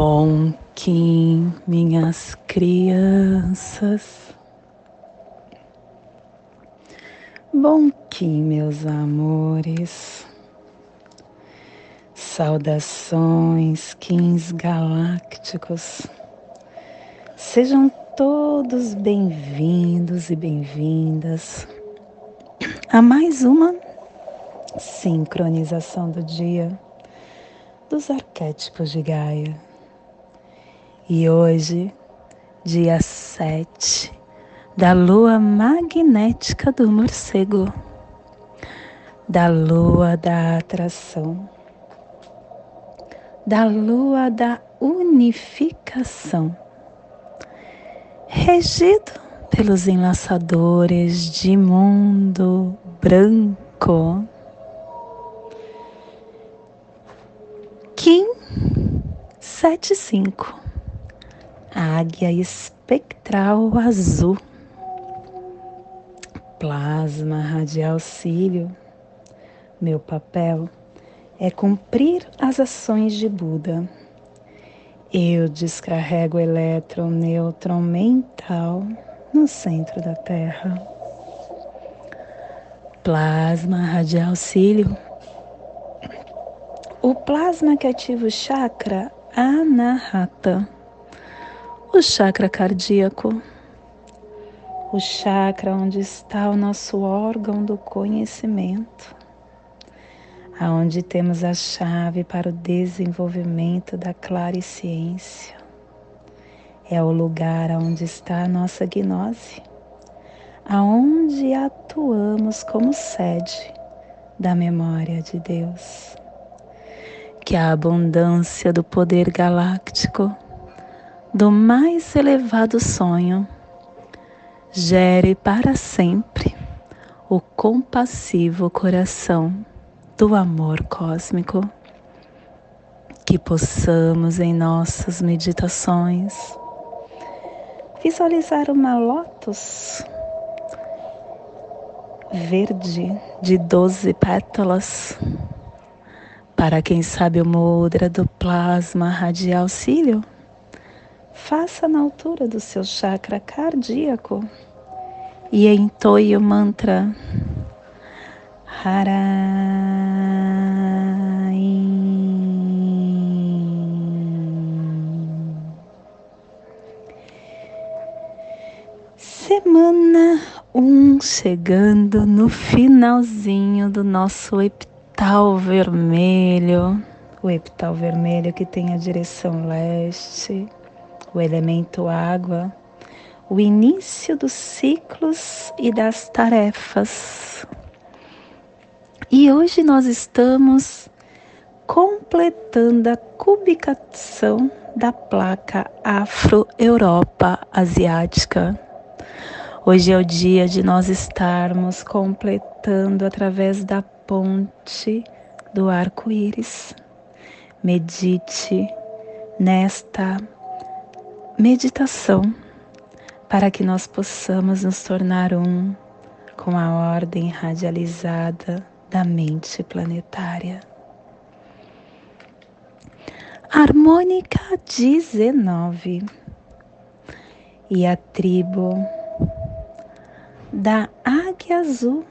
Bom Kim, minhas crianças. Bom Kim, meus amores. Saudações, Kins galácticos. Sejam todos bem-vindos e bem-vindas a mais uma sincronização do dia dos arquétipos de Gaia. E hoje, dia 7 da lua magnética do morcego, da lua da atração, da lua da unificação, regido pelos enlaçadores de mundo branco. Kim 75 Águia espectral azul Plasma radial cílio Meu papel é cumprir as ações de Buda. Eu descarrego o elétron nêutron mental no centro da Terra. Plasma radial cílio. O plasma que ativa o chakra Anahata, o chakra cardíaco, o chakra onde está o nosso órgão do conhecimento aonde temos a chave para o desenvolvimento da clariciência. É o lugar onde está a nossa gnose, aonde atuamos como sede da memória de Deus. Que a abundância do poder galáctico, do mais elevado sonho, gere para sempre o compassivo coração do amor cósmico, que possamos em nossas meditações visualizar uma lótus verde de doze pétalas. Para quem sabe o mudra do plasma radial cílio, faça na altura do seu chakra cardíaco e entoie o mantra Hara. Semana 1 um chegando no finalzinho do nosso epital vermelho. O epital vermelho que tem a direção leste, o elemento água, o início dos ciclos e das tarefas. E hoje nós estamos completando a cubicação da placa Afro-Europa Asiática Hoje é o dia de nós estarmos completando através da ponte do arco-íris. Medite nesta meditação para que nós possamos nos tornar um com a ordem radializada da mente planetária. Harmônica 19 e a tribo da águia azul,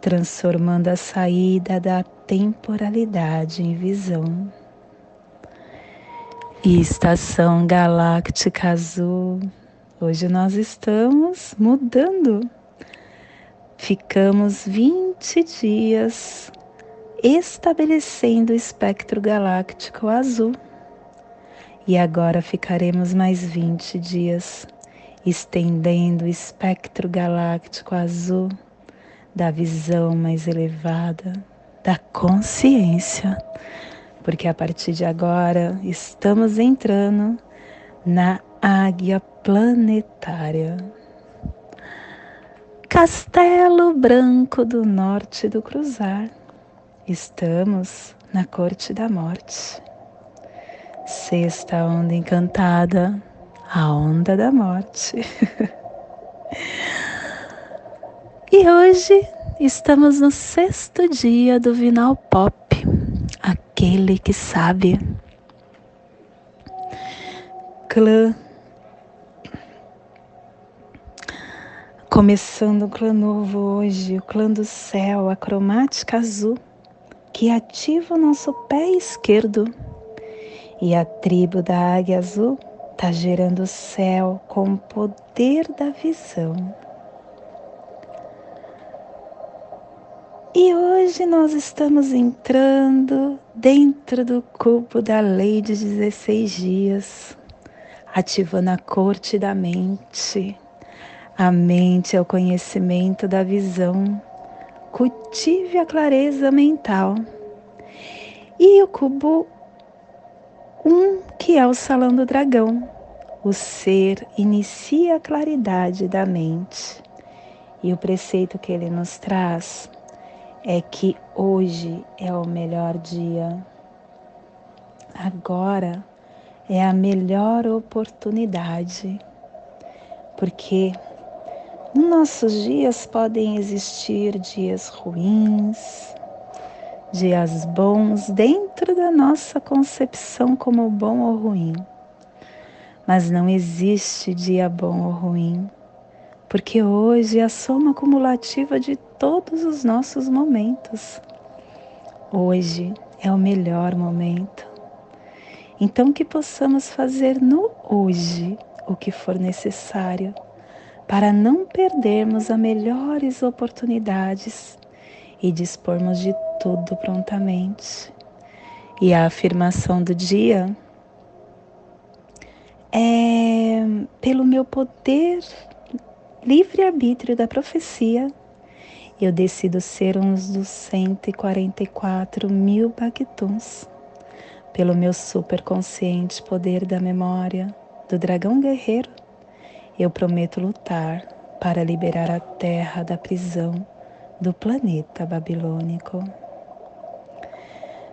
transformando a saída da temporalidade em visão. E estação galáctica azul, hoje nós estamos mudando. Ficamos 20 dias estabelecendo o espectro galáctico azul. E agora ficaremos mais 20 dias estendendo o espectro galáctico azul da visão mais elevada, da consciência, porque a partir de agora estamos entrando na águia planetária. Castelo Branco do Norte do Cruzar. Estamos na Corte da Morte. Sexta onda encantada a onda da morte. e hoje estamos no sexto dia do Vinal Pop, aquele que sabe. clã. Começando o clã novo hoje, o clã do céu, a cromática azul, que ativa o nosso pé esquerdo. E a tribo da águia azul está gerando o céu com o poder da visão. E hoje nós estamos entrando dentro do cubo da lei de 16 dias, ativando a corte da mente. A mente é o conhecimento da visão. Cultive a clareza mental. E o cubo 1, um, que é o salão do dragão. O ser inicia a claridade da mente. E o preceito que ele nos traz é que hoje é o melhor dia. Agora é a melhor oportunidade, porque nos nossos dias podem existir dias ruins, dias bons dentro da nossa concepção como bom ou ruim. Mas não existe dia bom ou ruim porque hoje é a soma acumulativa de todos os nossos momentos. Hoje é o melhor momento. Então, que possamos fazer no hoje o que for necessário para não perdermos as melhores oportunidades e dispormos de tudo prontamente. E a afirmação do dia é pelo meu poder livre-arbítrio da profecia, eu decido ser um dos 144 mil Bactuns. Pelo meu superconsciente poder da memória do dragão guerreiro, eu prometo lutar para liberar a terra da prisão do planeta babilônico.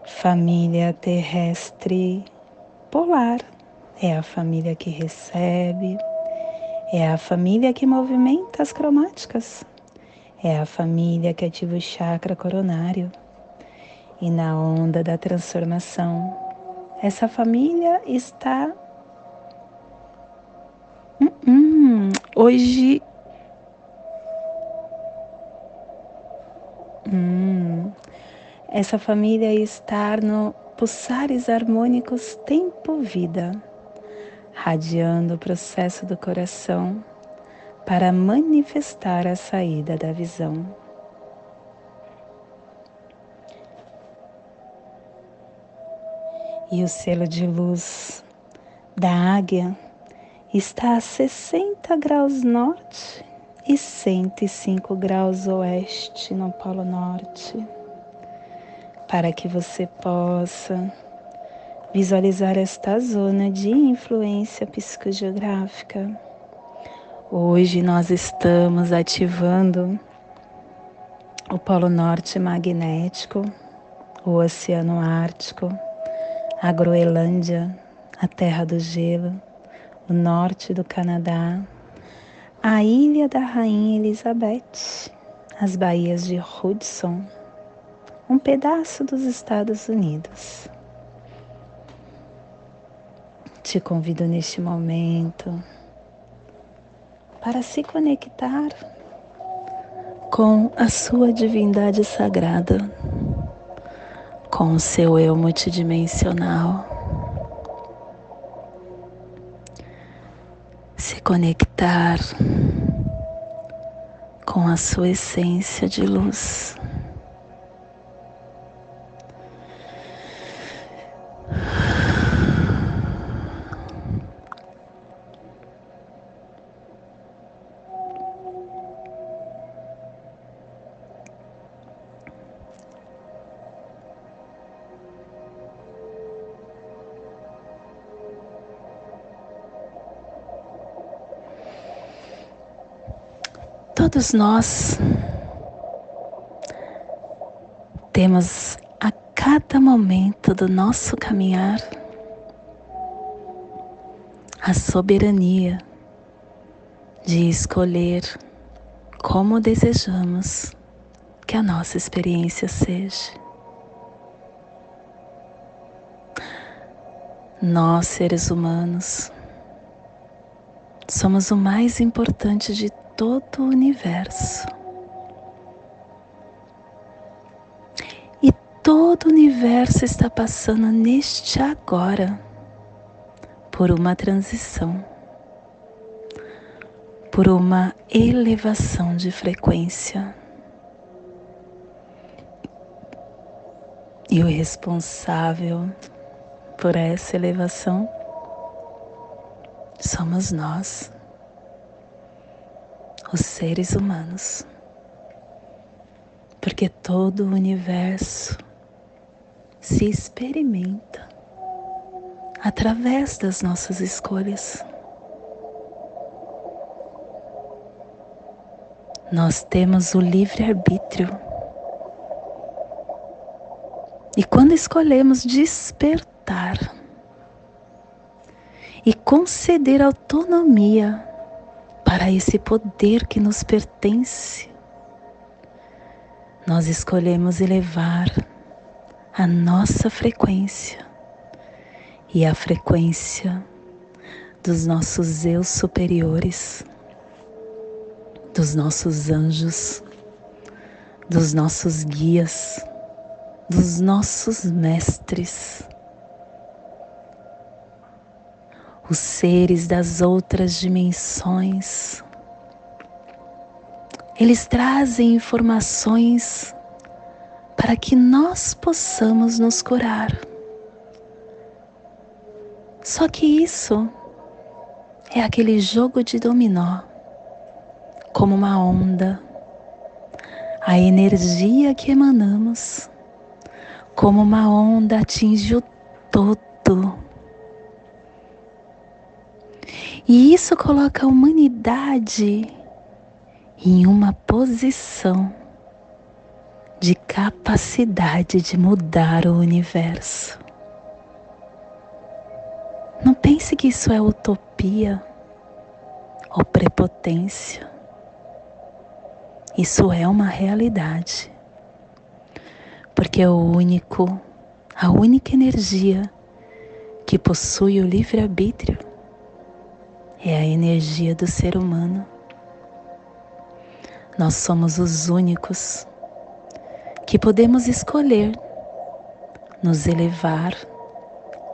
Família terrestre polar é a família que recebe, é a família que movimenta as cromáticas. É a família que ativa o chakra coronário. E na onda da transformação, essa família está. Hum, hum, hoje. Hum, essa família está no pulsares harmônicos tempo-vida radiando o processo do coração para manifestar a saída da visão. E o selo de luz da águia está a 60 graus norte e 105 graus oeste no Polo Norte, para que você possa visualizar esta zona de influência psicogeográfica. Hoje nós estamos ativando o Polo Norte magnético, o Oceano Ártico, a Groenlândia, a Terra do Gelo, o norte do Canadá, a Ilha da Rainha Elizabeth, as baías de Hudson, um pedaço dos Estados Unidos. Te convido neste momento para se conectar com a sua divindade sagrada, com o seu eu multidimensional. Se conectar com a sua essência de luz. Todos nós temos a cada momento do nosso caminhar a soberania de escolher como desejamos que a nossa experiência seja. Nós, seres humanos, Somos o mais importante de todo o universo. E todo o universo está passando neste agora por uma transição, por uma elevação de frequência. E o responsável por essa elevação somos nós, os seres humanos. Porque todo o universo se experimenta através das nossas escolhas. Nós temos o livre-arbítrio. E quando escolhemos despertar e conceder autonomia para esse poder que nos pertence, nós escolhemos elevar a nossa frequência e a frequência dos nossos eus superiores, dos nossos anjos, dos nossos guias, dos nossos mestres, os seres das outras dimensões. Eles trazem informações para que nós possamos nos curar. Só que isso é aquele jogo de dominó, como uma onda. A energia que emanamos, como uma onda, atinge o todo. E isso coloca a humanidade em uma posição de capacidade de mudar o universo. Não pense que isso é utopia ou prepotência. Isso é uma realidade. Porque o único, a única energia que possui o livre-arbítrio é a energia do ser humano. Nós somos os únicos que podemos escolher nos elevar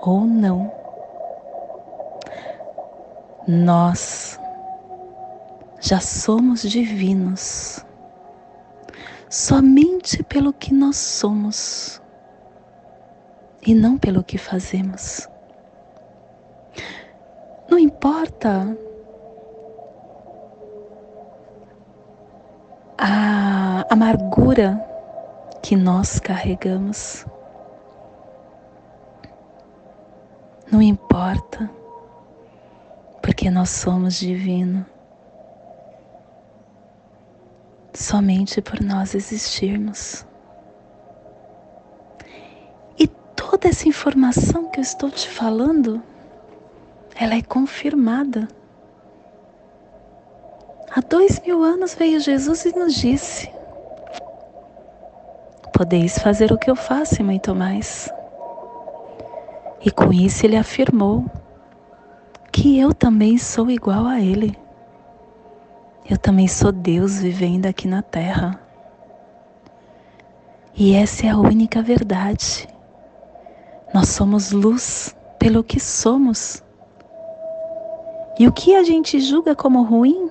ou não nós já somos divinos somente pelo que nós somos e não pelo que fazemos. Não importa a amargura que nós carregamos. Não importa porque nós somos divino. Somente por nós existirmos. E toda essa informação que eu estou te falando, ela é confirmada. Há dois mil anos veio Jesus e nos disse: Podeis fazer o que eu faço e muito mais. E com isso ele afirmou que eu também sou igual a Ele. Eu também sou Deus vivendo aqui na terra. E essa é a única verdade. Nós somos luz pelo que somos. E o que a gente julga como ruim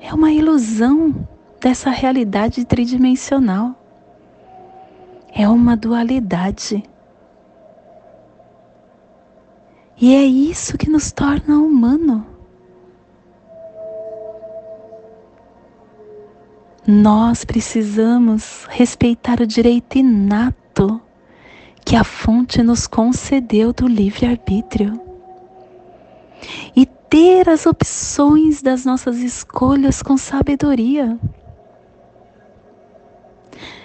é uma ilusão dessa realidade tridimensional. É uma dualidade E é isso que nos torna humano. Nós precisamos respeitar o direito inato que a fonte nos concedeu do livre-arbítrio e ter as opções das nossas escolhas com sabedoria.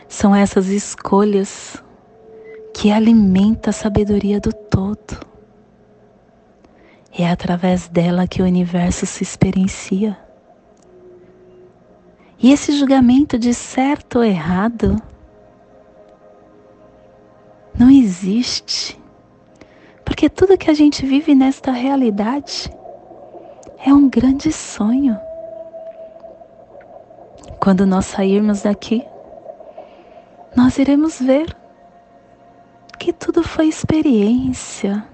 São essas escolhas que alimentam a sabedoria do todo. É através dela que o universo se experiencia. E esse julgamento de certo ou errado não existe. Porque tudo que a gente vive nesta realidade É um grande sonho. Quando nós sairmos daqui, nós iremos ver que tudo foi experiência.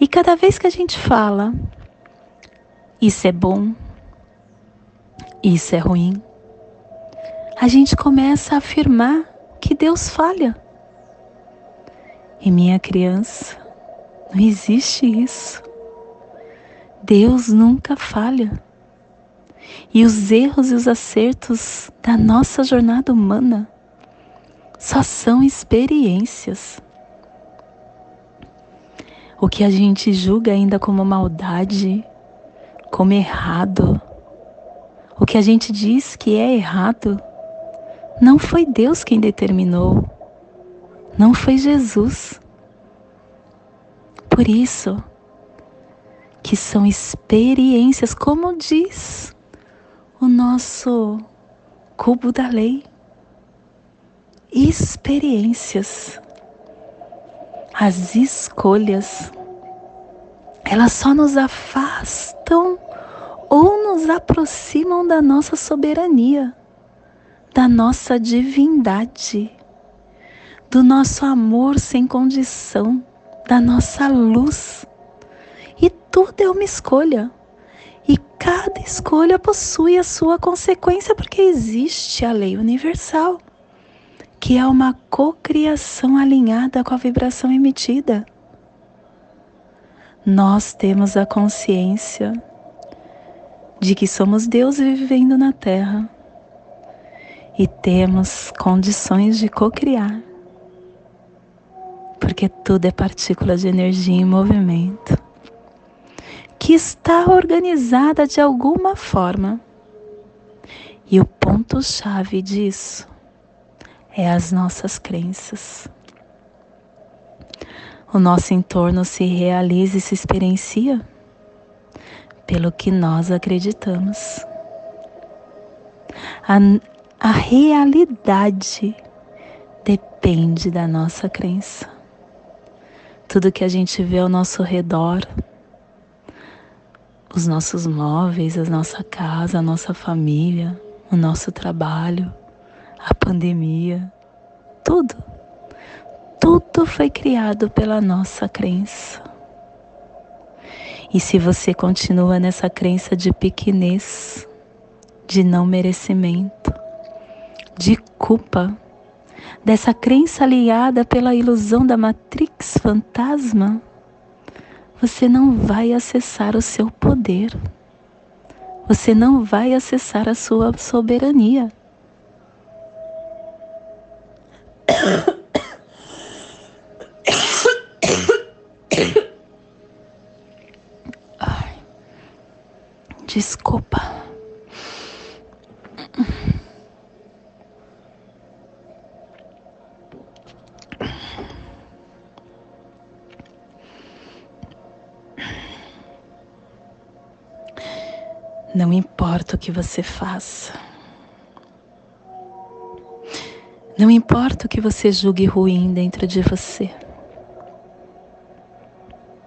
E cada vez que a gente fala, isso é bom, isso é ruim, a gente começa a afirmar que Deus falha. E minha criança, não existe isso. Deus nunca falha. E os erros e os acertos da nossa jornada humana só são experiências. O que a gente julga ainda como maldade, como errado, o que a gente diz que é errado, não foi Deus quem determinou, não foi Jesus. Por isso, que são experiências, como diz o nosso cubo da lei. Experiências. As escolhas, elas só nos afastam ou nos aproximam da nossa soberania, da nossa divindade, do nosso amor sem condição, da nossa luz. E tudo é uma escolha. E cada escolha possui a sua consequência, porque existe a lei universal, que é uma cocriação alinhada com a vibração emitida. Nós temos a consciência de que somos Deus vivendo na Terra e temos condições de cocriar, porque tudo é partícula de energia em movimento que está organizada de alguma forma. E o ponto-chave disso é as nossas crenças. O nosso entorno se realiza e se experiencia pelo que nós acreditamos. A, a realidade depende da nossa crença. Tudo que a gente vê ao nosso redor os nossos móveis, a nossa casa, a nossa família, o nosso trabalho, a pandemia, tudo. Tudo foi criado pela nossa crença. E se você continua nessa crença de pequenez, de não merecimento, de culpa, dessa crença aliada pela ilusão da matrix fantasma, você não vai acessar o seu poder. Você não vai acessar a sua soberania. Desculpa. Não importa o que você faça. Não importa o que você julgue ruim dentro de você.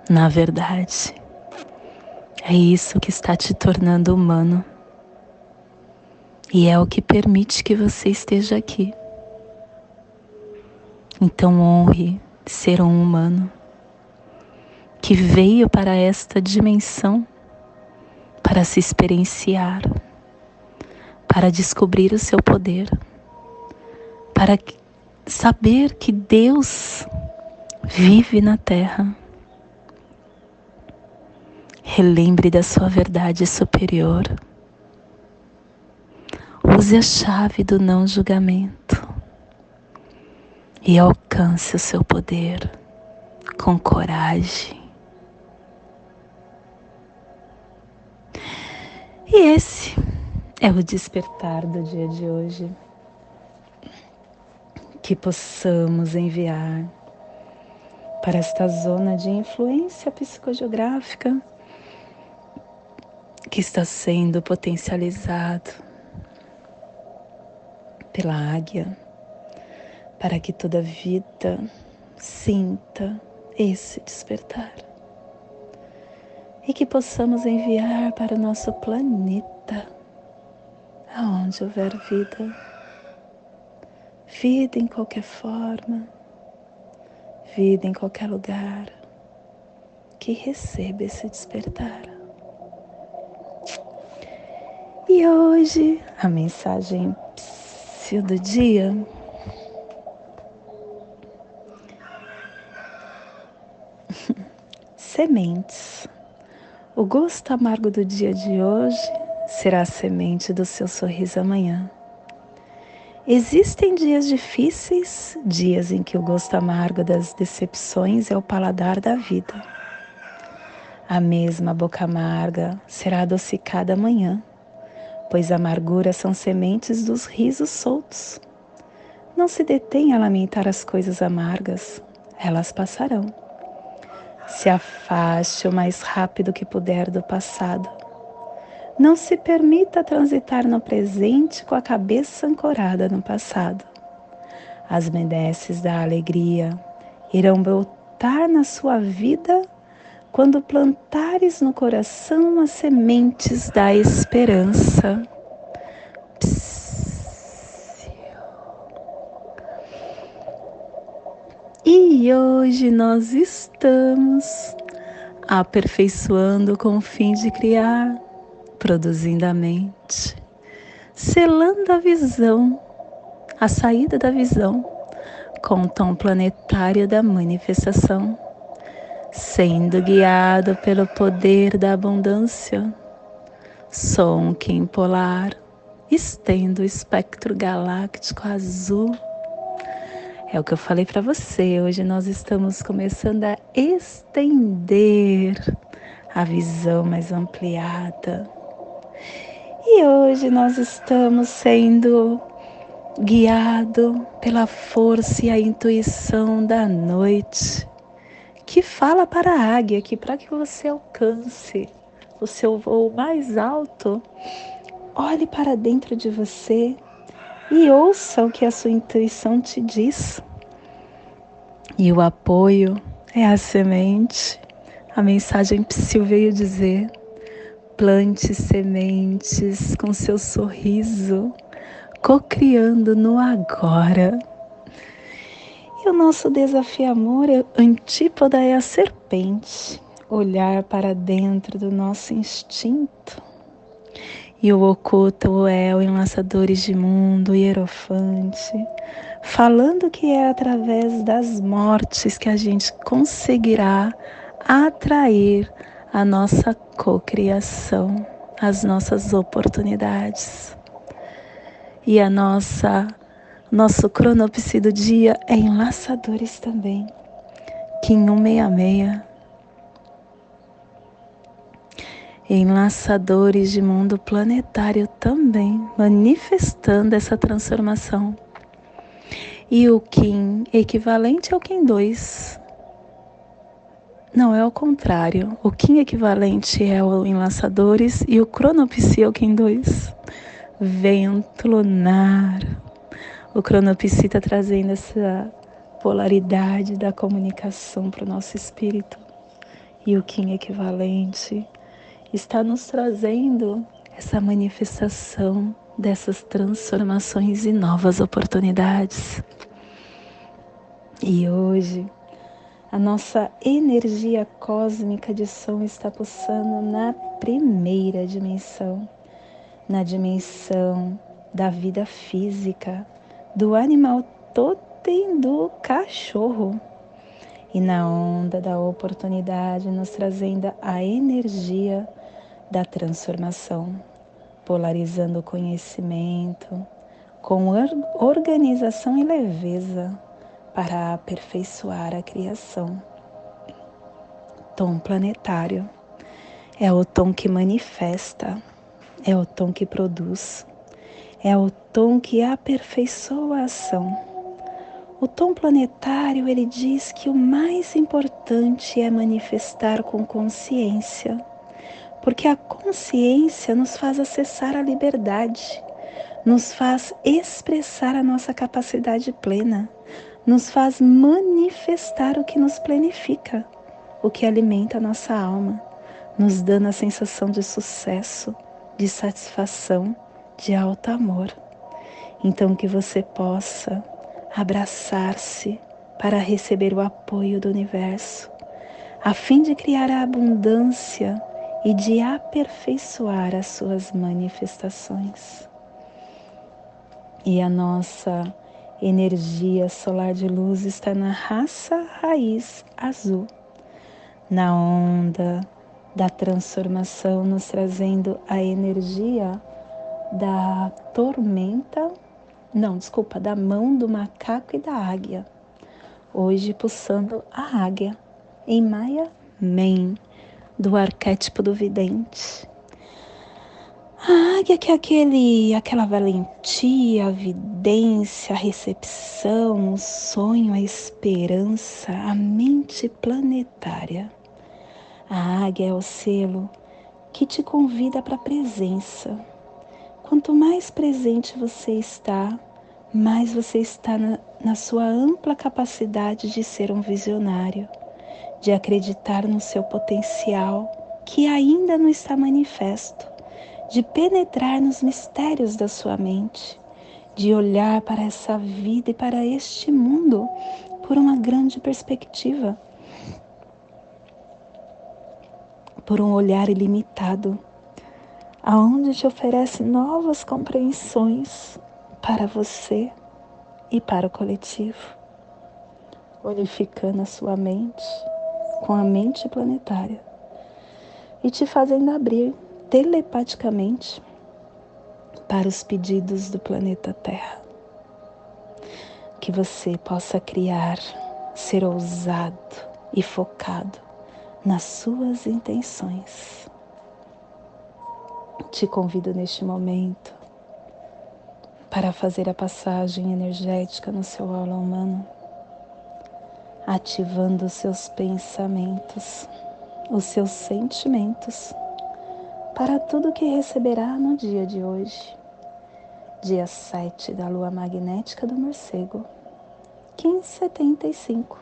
Na verdade, é isso que está te tornando humano. E é o que permite que você esteja aqui. Então honre ser um humano que veio para esta dimensão para se experienciar, para descobrir o seu poder, para saber que Deus vive na terra. Relembre da sua verdade superior. Use a chave do não julgamento e alcance o seu poder com coragem E esse é o despertar do dia de hoje. Que possamos enviar para esta zona de influência psicogeográfica que está sendo potencializado pela águia, para que toda vida sinta esse despertar e que possamos enviar para o nosso planeta, aonde houver vida, vida em qualquer forma, vida em qualquer lugar, que receba esse despertar. E hoje a mensagem do dia sementes. O gosto amargo do dia de hoje será a semente do seu sorriso amanhã. Existem dias difíceis, dias em que o gosto amargo das decepções é o paladar da vida. A mesma boca amarga será adocicada amanhã, pois a amargura são sementes dos risos soltos. Não se detenha a lamentar as coisas amargas, elas passarão. Se afaste o mais rápido que puder do passado. Não se permita transitar no presente com a cabeça ancorada no passado. As meneces da alegria irão brotar na sua vida quando plantares no coração as sementes da esperança. E hoje nós estamos aperfeiçoando com o fim de criar, produzindo a mente, selando a visão, a saída da visão, com o tom planetário da manifestação, sendo guiado pelo poder da abundância. Som Kim polar, estendo o espectro galáctico azul é o que eu falei para você. Hoje nós estamos começando a estender a visão mais ampliada. E hoje nós estamos sendo guiado pela força e a intuição da noite, que fala para a águia que para que você alcance o seu voo mais alto, olhe para dentro de você e ouça o que a sua intuição te diz. E o apoio é a semente. A mensagem Psyu veio dizer: plante sementes com seu sorriso, cocriando no agora. E o nosso desafio amor é antípoda é a serpente, olhar para dentro do nosso instinto e o oculta o El em Laçadores de Mundo, Hierofante, falando que é através das mortes que a gente conseguirá atrair a nossa cocriação, as nossas oportunidades. E a nossa nosso cronopse do dia é em Laçadores também, Kim 166 enlaçadores de mundo planetário também, manifestando essa transformação. E o Kim equivalente ao Kim 2. Não, é o contrário. O Kim equivalente é o enlaçadores e o cronopsi é o Kim 2. Vento lunar. O cronopsi está trazendo essa polaridade da comunicação para o nosso espírito. E o Kim equivalente está nos trazendo essa manifestação dessas transformações e novas oportunidades. E hoje, a nossa energia cósmica de som está pulsando na primeira dimensão, na dimensão da vida física, do animal totem do cachorro e na onda da oportunidade, nos trazendo a energia da transformação, polarizando o conhecimento com organização e leveza para aperfeiçoar a criação. Tom planetário é o tom que manifesta, é o tom que produz, é o tom que aperfeiçoa a ação o tom planetário ele diz que o mais importante é manifestar com consciência, porque a consciência nos faz acessar a liberdade, nos faz expressar a nossa capacidade plena, nos faz manifestar o que nos planifica, o que alimenta a nossa alma, nos dando a sensação de sucesso, de satisfação, de alto amor. Então, que você possa abraçar-se para receber o apoio do universo, a fim de criar a abundância e de aperfeiçoar as suas manifestações. E a nossa energia solar de luz está na raça raiz azul, na onda da transformação, nos trazendo a energia da tormenta, não, desculpa, da mão do macaco e da águia. Hoje pulsando a águia em Maia Men, do arquétipo do vidente. A águia que é aquele, aquela valentia, a vidência, a recepção, o sonho, a esperança, a mente planetária. A águia é o selo que te convida para a presença. Quanto mais presente você está, mais você está na, na sua ampla capacidade de ser um visionário, de acreditar no seu potencial que ainda não está manifesto de penetrar nos mistérios da sua mente, de olhar para essa vida e para este mundo por uma grande perspectiva, por um olhar ilimitado, aonde te oferece novas compreensões para você e para o coletivo, unificando a sua mente com a mente planetária e te fazendo abrir telepaticamente para os pedidos do planeta Terra. Que você possa criar, ser ousado e focado nas suas intenções. Te convido neste momento para fazer a passagem energética no seu aula humano, ativando os seus pensamentos, os seus sentimentos para tudo que receberá no dia de hoje, dia 7 da lua magnética do morcego, 1575,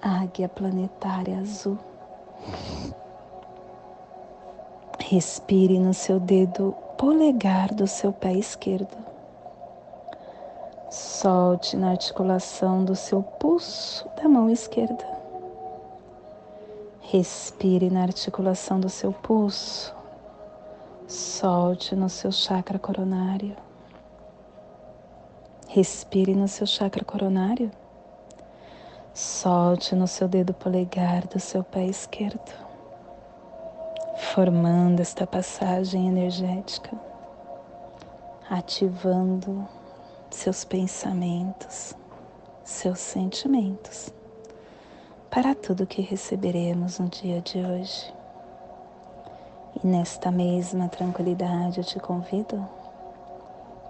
águia planetária azul. Respire no seu dedo polegar do seu pé esquerdo. Solte na articulação do seu pulso da mão esquerda. Respire na articulação do seu pulso Solte no seu chakra coronário. Respire no seu chakra coronário. Solte no seu dedo polegar do seu pé esquerdo, formando esta passagem energética, ativando seus pensamentos, seus sentimentos para tudo que receberemos no dia de hoje. E nesta mesma tranquilidade eu te convido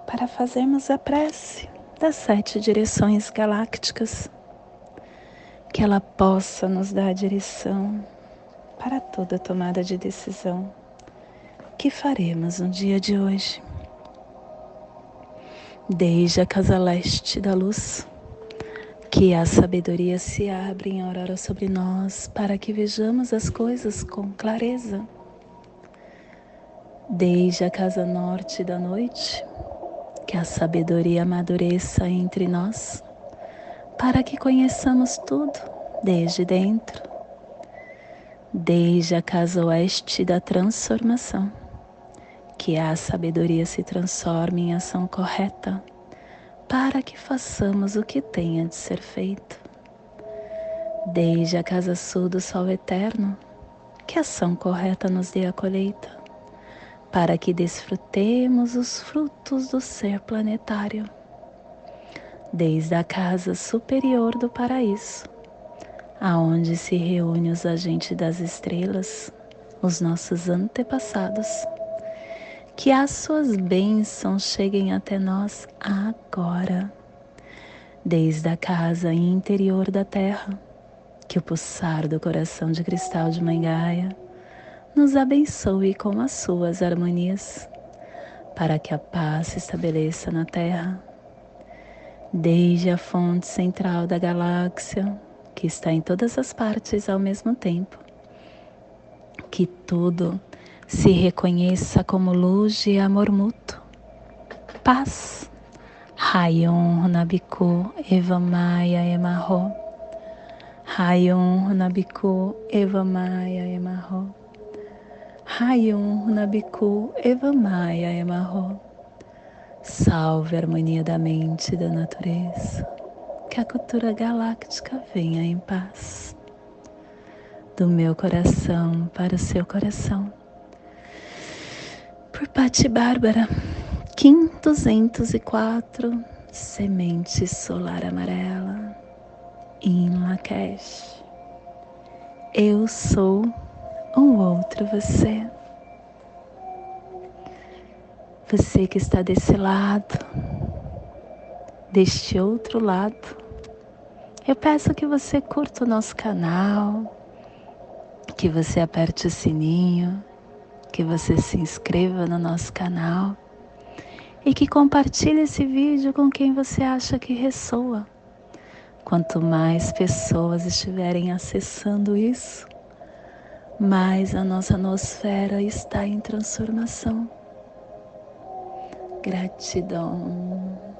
para fazermos a prece das sete direções galácticas, que ela possa nos dar a direção para toda tomada de decisão que faremos no dia de hoje. Desde a casa leste da luz, que a sabedoria se abre em aurora sobre nós para que vejamos as coisas com clareza. Desde a casa norte da noite, que a sabedoria amadureça entre nós, para que conheçamos tudo desde dentro, desde a casa oeste da transformação, que a sabedoria se transforme em ação correta, para que façamos o que tenha de ser feito. Desde a casa sul do sol eterno, que ação correta nos dê a colheita para que desfrutemos os frutos do ser planetário, desde a casa superior do paraíso, aonde se reúnem os agentes das estrelas, os nossos antepassados. Que as suas bênçãos cheguem até nós agora, desde a casa interior da Terra, que o pulsar do coração de cristal de Mãe Gaia nos abençoe com as suas harmonias, para que a paz se estabeleça na Terra, desde a fonte central da galáxia, que está em todas as partes ao mesmo tempo. Que tudo, se reconheça como luz e amor mútuo. Paz. Rayon Nabiku Eva Maia Emarro. Rayon Nabiku Eva Maia Emarro. Rayon Nabiku Eva Maia Emarro. Salve a harmonia da mente e da natureza. Que a cultura galáctica venha em paz. Do meu coração para o seu coração. Por Pati Bárbara, Kim 204, Semente Solar Amarela, em Lakesh. Eu sou um outro você. Você que está desse lado, deste outro lado, eu peço que você curta o nosso canal, que você aperte o sininho, que você se inscreva no nosso canal e que compartilhe esse vídeo com quem você acha que ressoa. Quanto mais pessoas estiverem acessando isso, mais a nossa nosfera está em transformação. Gratidão.